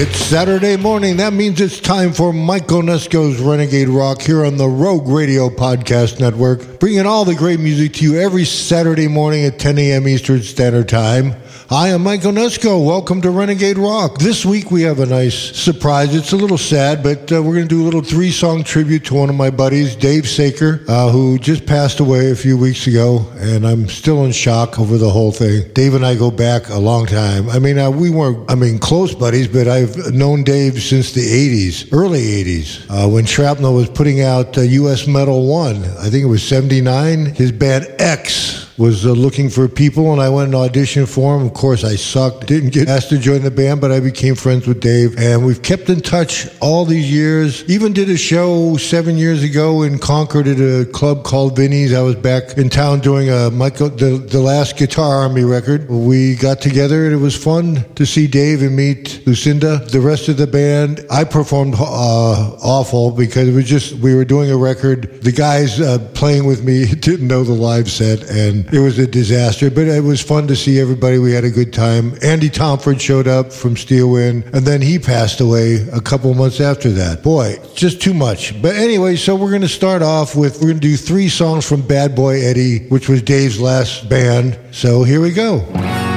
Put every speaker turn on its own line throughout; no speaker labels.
It's Saturday morning. That means it's time for Mike Onesko's Renegade Rock here on the Rogue Radio Podcast Network, bringing all the great music to you every Saturday morning at 10 a.m. Eastern Standard Time. I am Mike Onesko. Welcome to Renegade Rock. This week we have a nice surprise. It's a little sad, but uh, we're going to do a little three song tribute to one of my buddies, Dave Saker, uh, who just passed away a few weeks ago, and I'm still in shock over the whole thing. Dave and I go back a long time. I mean, uh, we weren't, I mean, close buddies, but I've known Dave since the 80s, early 80s, uh, when Shrapnel was putting out U.S. Uh, Metal 1. I think it was 79. His band X was uh, looking for people, and I went and auditioned for him. Of course, I sucked. Didn't get asked to join the band, but I became friends with Dave, and we've kept in touch all these years. Even did a show seven years ago in Concord at a club called Vinny's. I was back in town doing a Michael, the, the last Guitar Army record. We got together, and it was fun to see Dave and meet Lucinda, the rest of the band. I performed uh, awful because it was just we were doing a record. The guys uh, playing with me didn't know the live set, and it was a disaster, but it was fun to see everybody. We had a good time. Andy Tomford showed up from Steelwind, and then he passed away a couple months after that. Boy, just too much. But anyway, so we're going to start off with, we're going to do three songs from Bad Boy Eddie, which was Dave's last band. So here we go.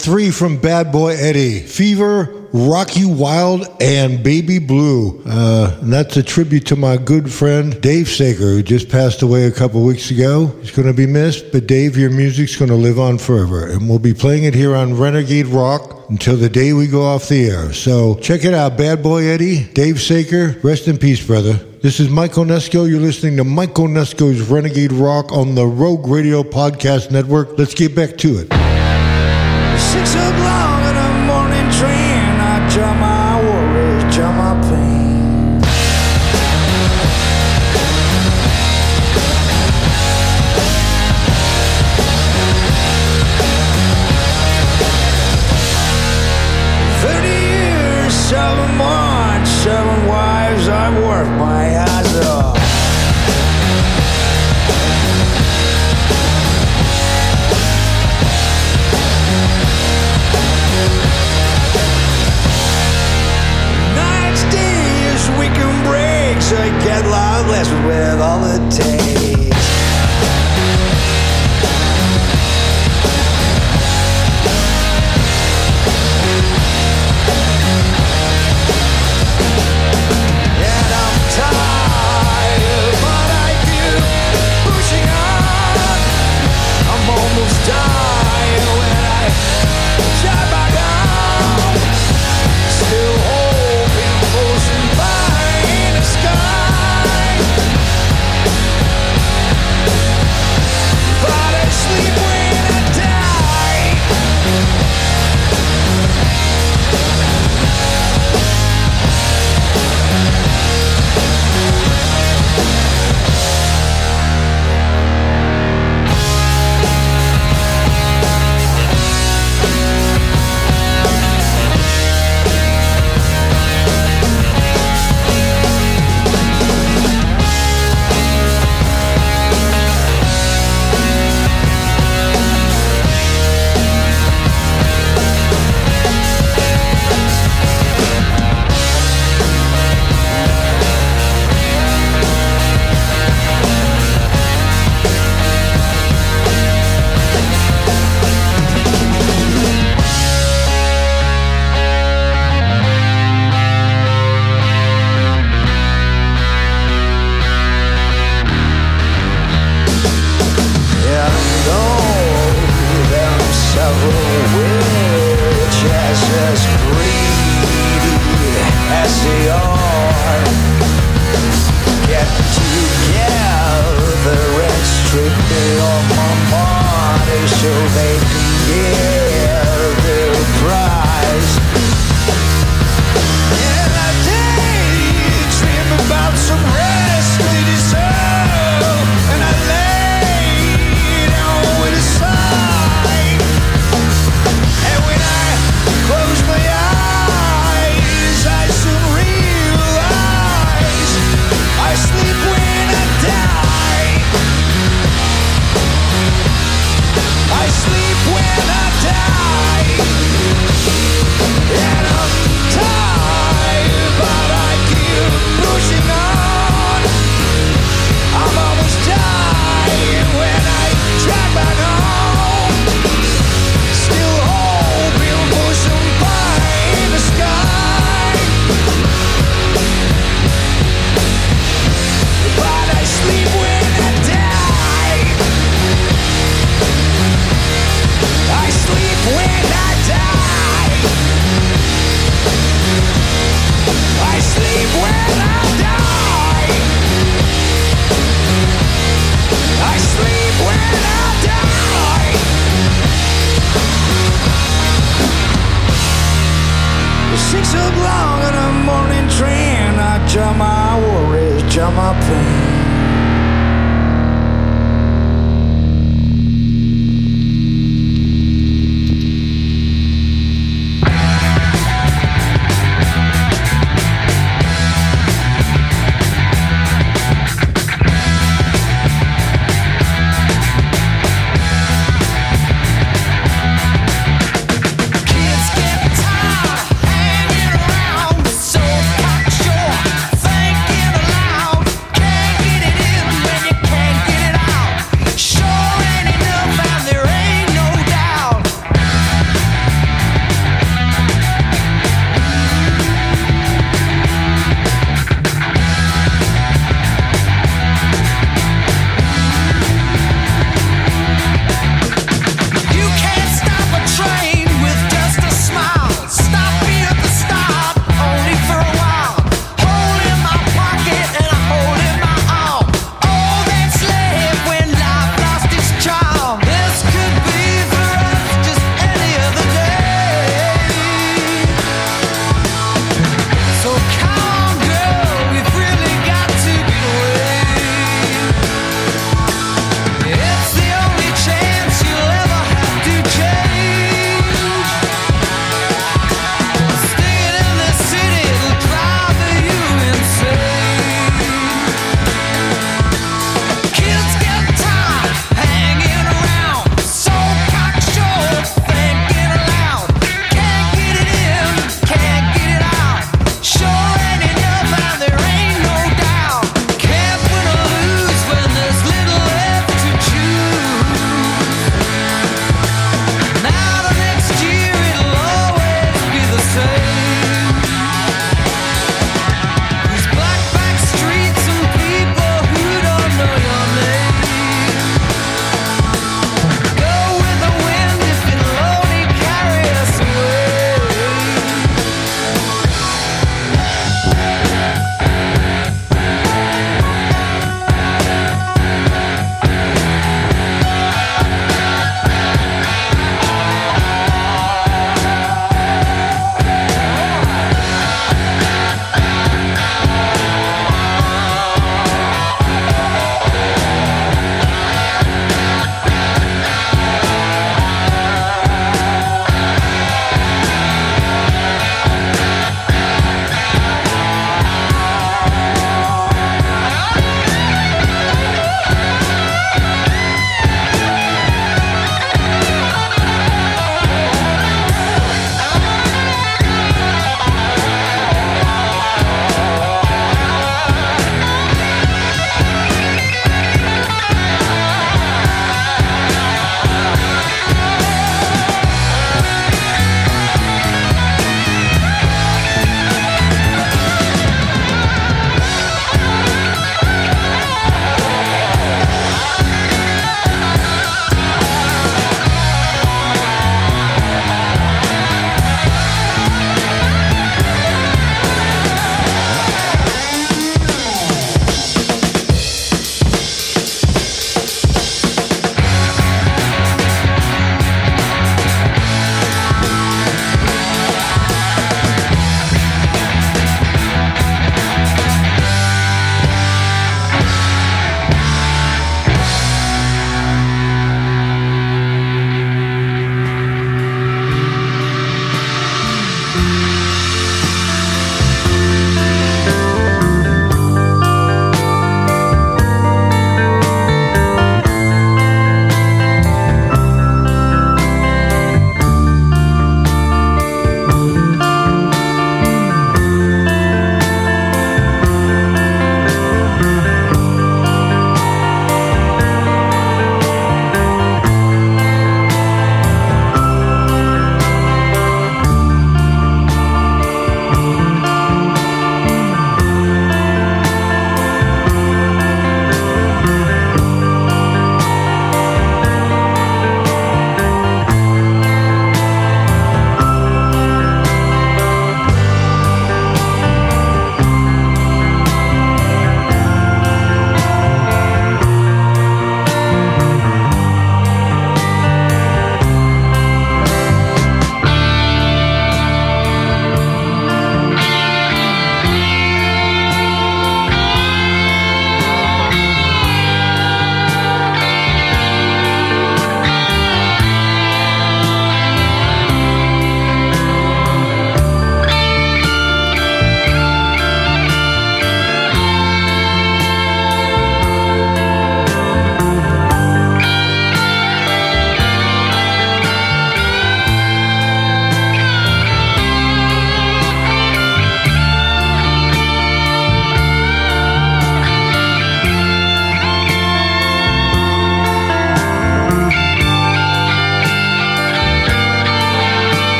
Three from Bad Boy Eddie Fever, Rock You Wild, and Baby Blue. Uh, and that's a tribute to my good friend Dave Saker, who just passed away a couple weeks ago. He's going to be missed, but Dave, your music's going to live on forever. And we'll be playing it here on Renegade Rock until the day we go off the air. So check it out Bad Boy Eddie, Dave Saker. Rest in peace, brother. This is Mike Onesko. You're listening to Mike Onesko's Renegade Rock on the Rogue Radio Podcast Network. Let's get back to it.
Six o'clock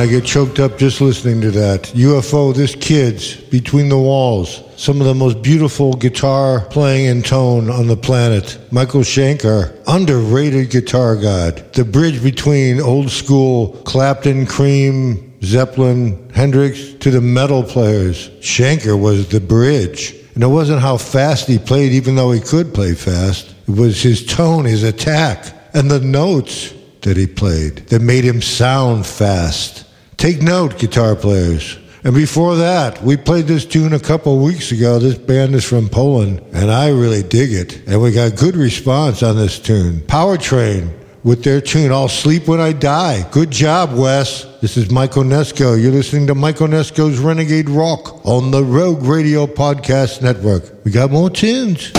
I get
choked up just listening to that. UFO, this kid's Between the Walls. Some of the most beautiful guitar playing and tone on the planet. Michael Schenker, underrated guitar god. The bridge between old school Clapton, Cream, Zeppelin, Hendrix to the metal players. Schenker was the bridge. And it wasn't how fast he played, even though he could play fast. It was his tone, his attack, and the notes that he played that made him sound fast. Take note, guitar players. And before that, we played this tune a couple weeks ago. This band is from Poland, and I really dig it. And we got good response on this tune. Powertrain with their tune, I'll Sleep When I Die. Good job, Wes. This is Mike Onesko. You're listening to Mike Onesko's Renegade Rock on the Rogue Radio Podcast Network. We got more tunes.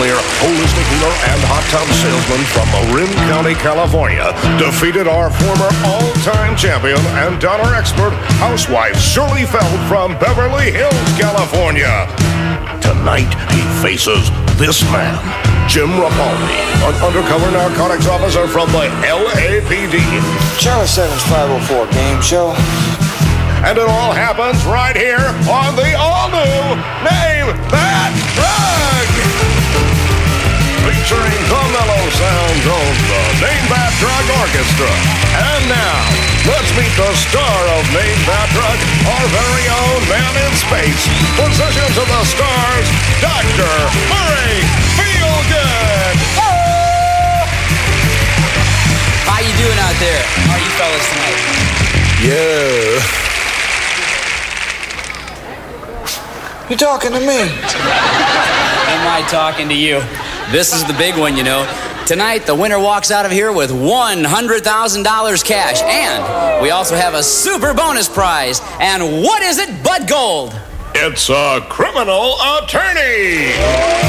Player, holistic healer, and hot tub salesman from Marin County, California, defeated our former all-time champion and donor expert housewife Shirley Feld from Beverly Hills, California. Tonight, he faces this man, Jim Rapaldi, an undercover narcotics officer from the LAPD.
Channel 7's 504 game show.
And it all happens right here on the all-new Name That Drug! Featuring the mellow sounds of the Name That Drug Orchestra. And now, let's meet the star of Name That Drug, our very own man in space, Possessions of the Stars, Dr. Murray Feelgood!
How you doing out there? How are you fellas tonight?
Yeah. You talking to me?
Am I talking to you? This is the big one, you know. Tonight, the winner walks out of here with $100,000 cash. And we also have a super bonus prize. And what is it but gold?
It's a criminal attorney.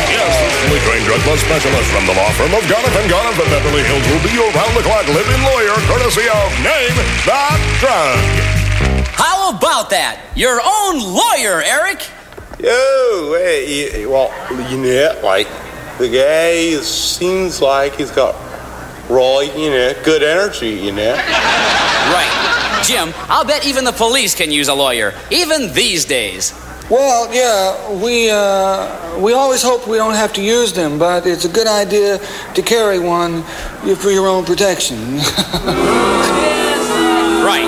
Yes, this fully trained drug law specialist from the law firm of Gonoff and Gonoff in Beverly Hills will be your round-the-clock living lawyer, courtesy of Name That Drug.
How about that? Your own lawyer, Eric.
Yo, hey, well, you know, like the guy seems like he's got really, you know, good energy, you know.
Right. Jim, I'll bet even the police can use a lawyer, even these days.
Well, yeah, we uh, we always hope we don't have to use them, but it's a good idea to carry one for your own protection.
Right.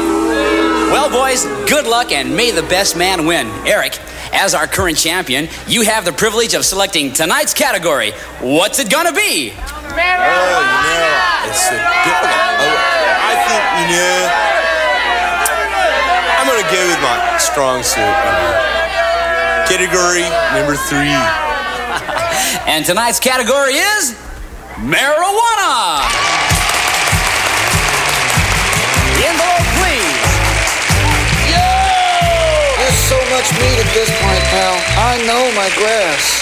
Well, boys, good luck and may the best man win. Eric, as our current champion, you have the privilege of selecting tonight's category. What's it gonna be? Marijuana.
Oh, you know, it's I think, you know, I'm gonna go with my strong suit. Category number three.
And tonight's category is marijuana.
Much meat at this point, pal. I know my grass.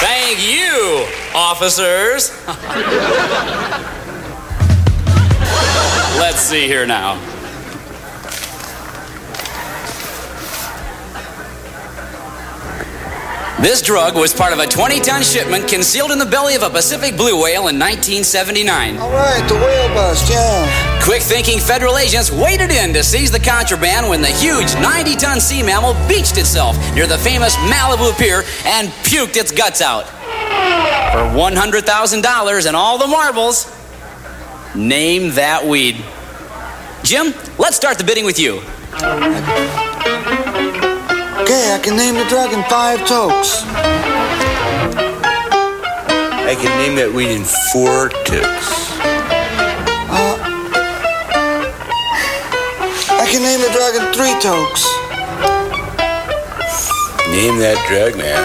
Thank you, officers. Let's see here now. This drug was part of a 20 ton shipment concealed in the belly of a Pacific blue whale in 1979.
All right, the whale bust, yeah.
Quick thinking federal agents waded in to seize the contraband when the huge 90 ton sea mammal beached itself near the famous Malibu Pier and puked its guts out. For $100,000 and all the marbles, name that weed. Jim, let's start the bidding with you.
Okay, I can name the drug in five tokes.
I can name that weed in four ticks.
I can name the drug in three tokes.
Name that drug, man.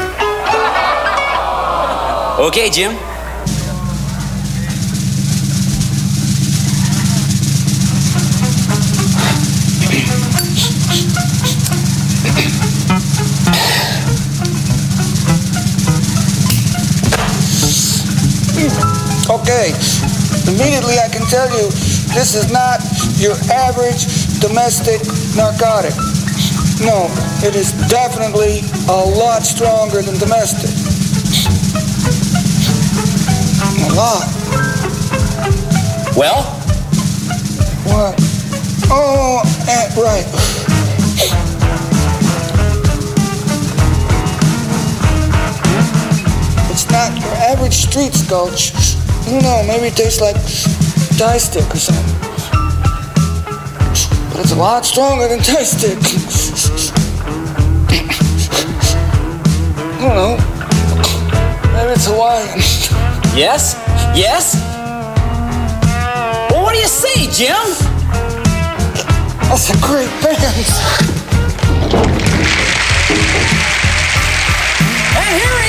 Okay, Jim.
Okay, immediately I can tell you this is not your average domestic narcotic. No, it is definitely a lot stronger than domestic. A lot.
Well,
What? Oh, eh, right. It's not your average street sculch. I don't know, maybe it tastes like Thai stick or something. It's a lot stronger than Thai stick. I don't know. Maybe it's Hawaiian.
yes? Yes? Well, what do you say, Jim?
That's a great band.
And here he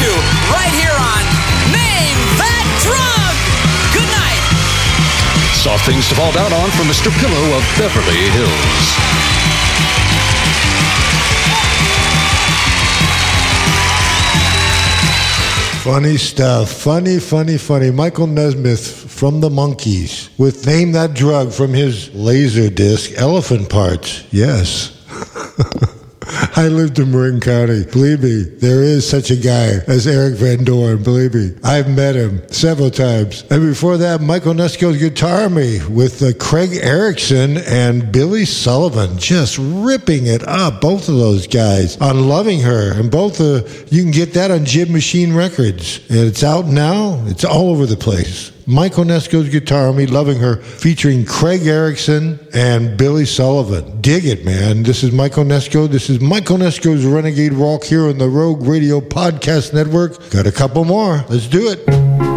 to right here on Name That Drug. Good night.
Soft things to fall down on from Mr. Pillow of Beverly Hills.
Funny stuff. Funny, funny, funny. Michael Nesmith from the Monkees with Name That Drug from his laser disc, Elephant Parts. Yes. I lived in Marin County. Believe me, there is such a guy as Eric Van Dorn. Believe me, I've met him several times. And before that, Mike Onesko's Guitar Me with uh, Craig Erickson and Billy Sullivan just ripping it up. Both of those guys on Loving Her. And both, uh, you can get that on Jib Machine Records. And it's out now. It's all over the place. Mike Onesko's Guitar Me, Loving Her, featuring Craig Erickson and Billy Sullivan. Dig it, man. This is Mike Onesko. This is Mike Onesko's Renegade Rock here on the Rogue Radio Podcast Network. Got a couple more. Let's do it.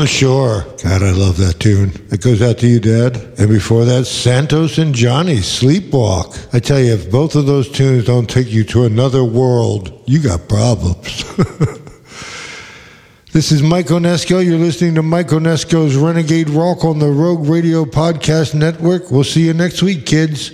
The Shore. God, I love that tune. It goes out to you, Dad. And before that, Santos and Johnny, Sleepwalk. I tell you, if both of those tunes don't take you to another world, you got problems. This is Mike Onesko. You're listening to Mike Onesko's Renegade Rock on the Rogue Radio Podcast Network. We'll see you next week, kids.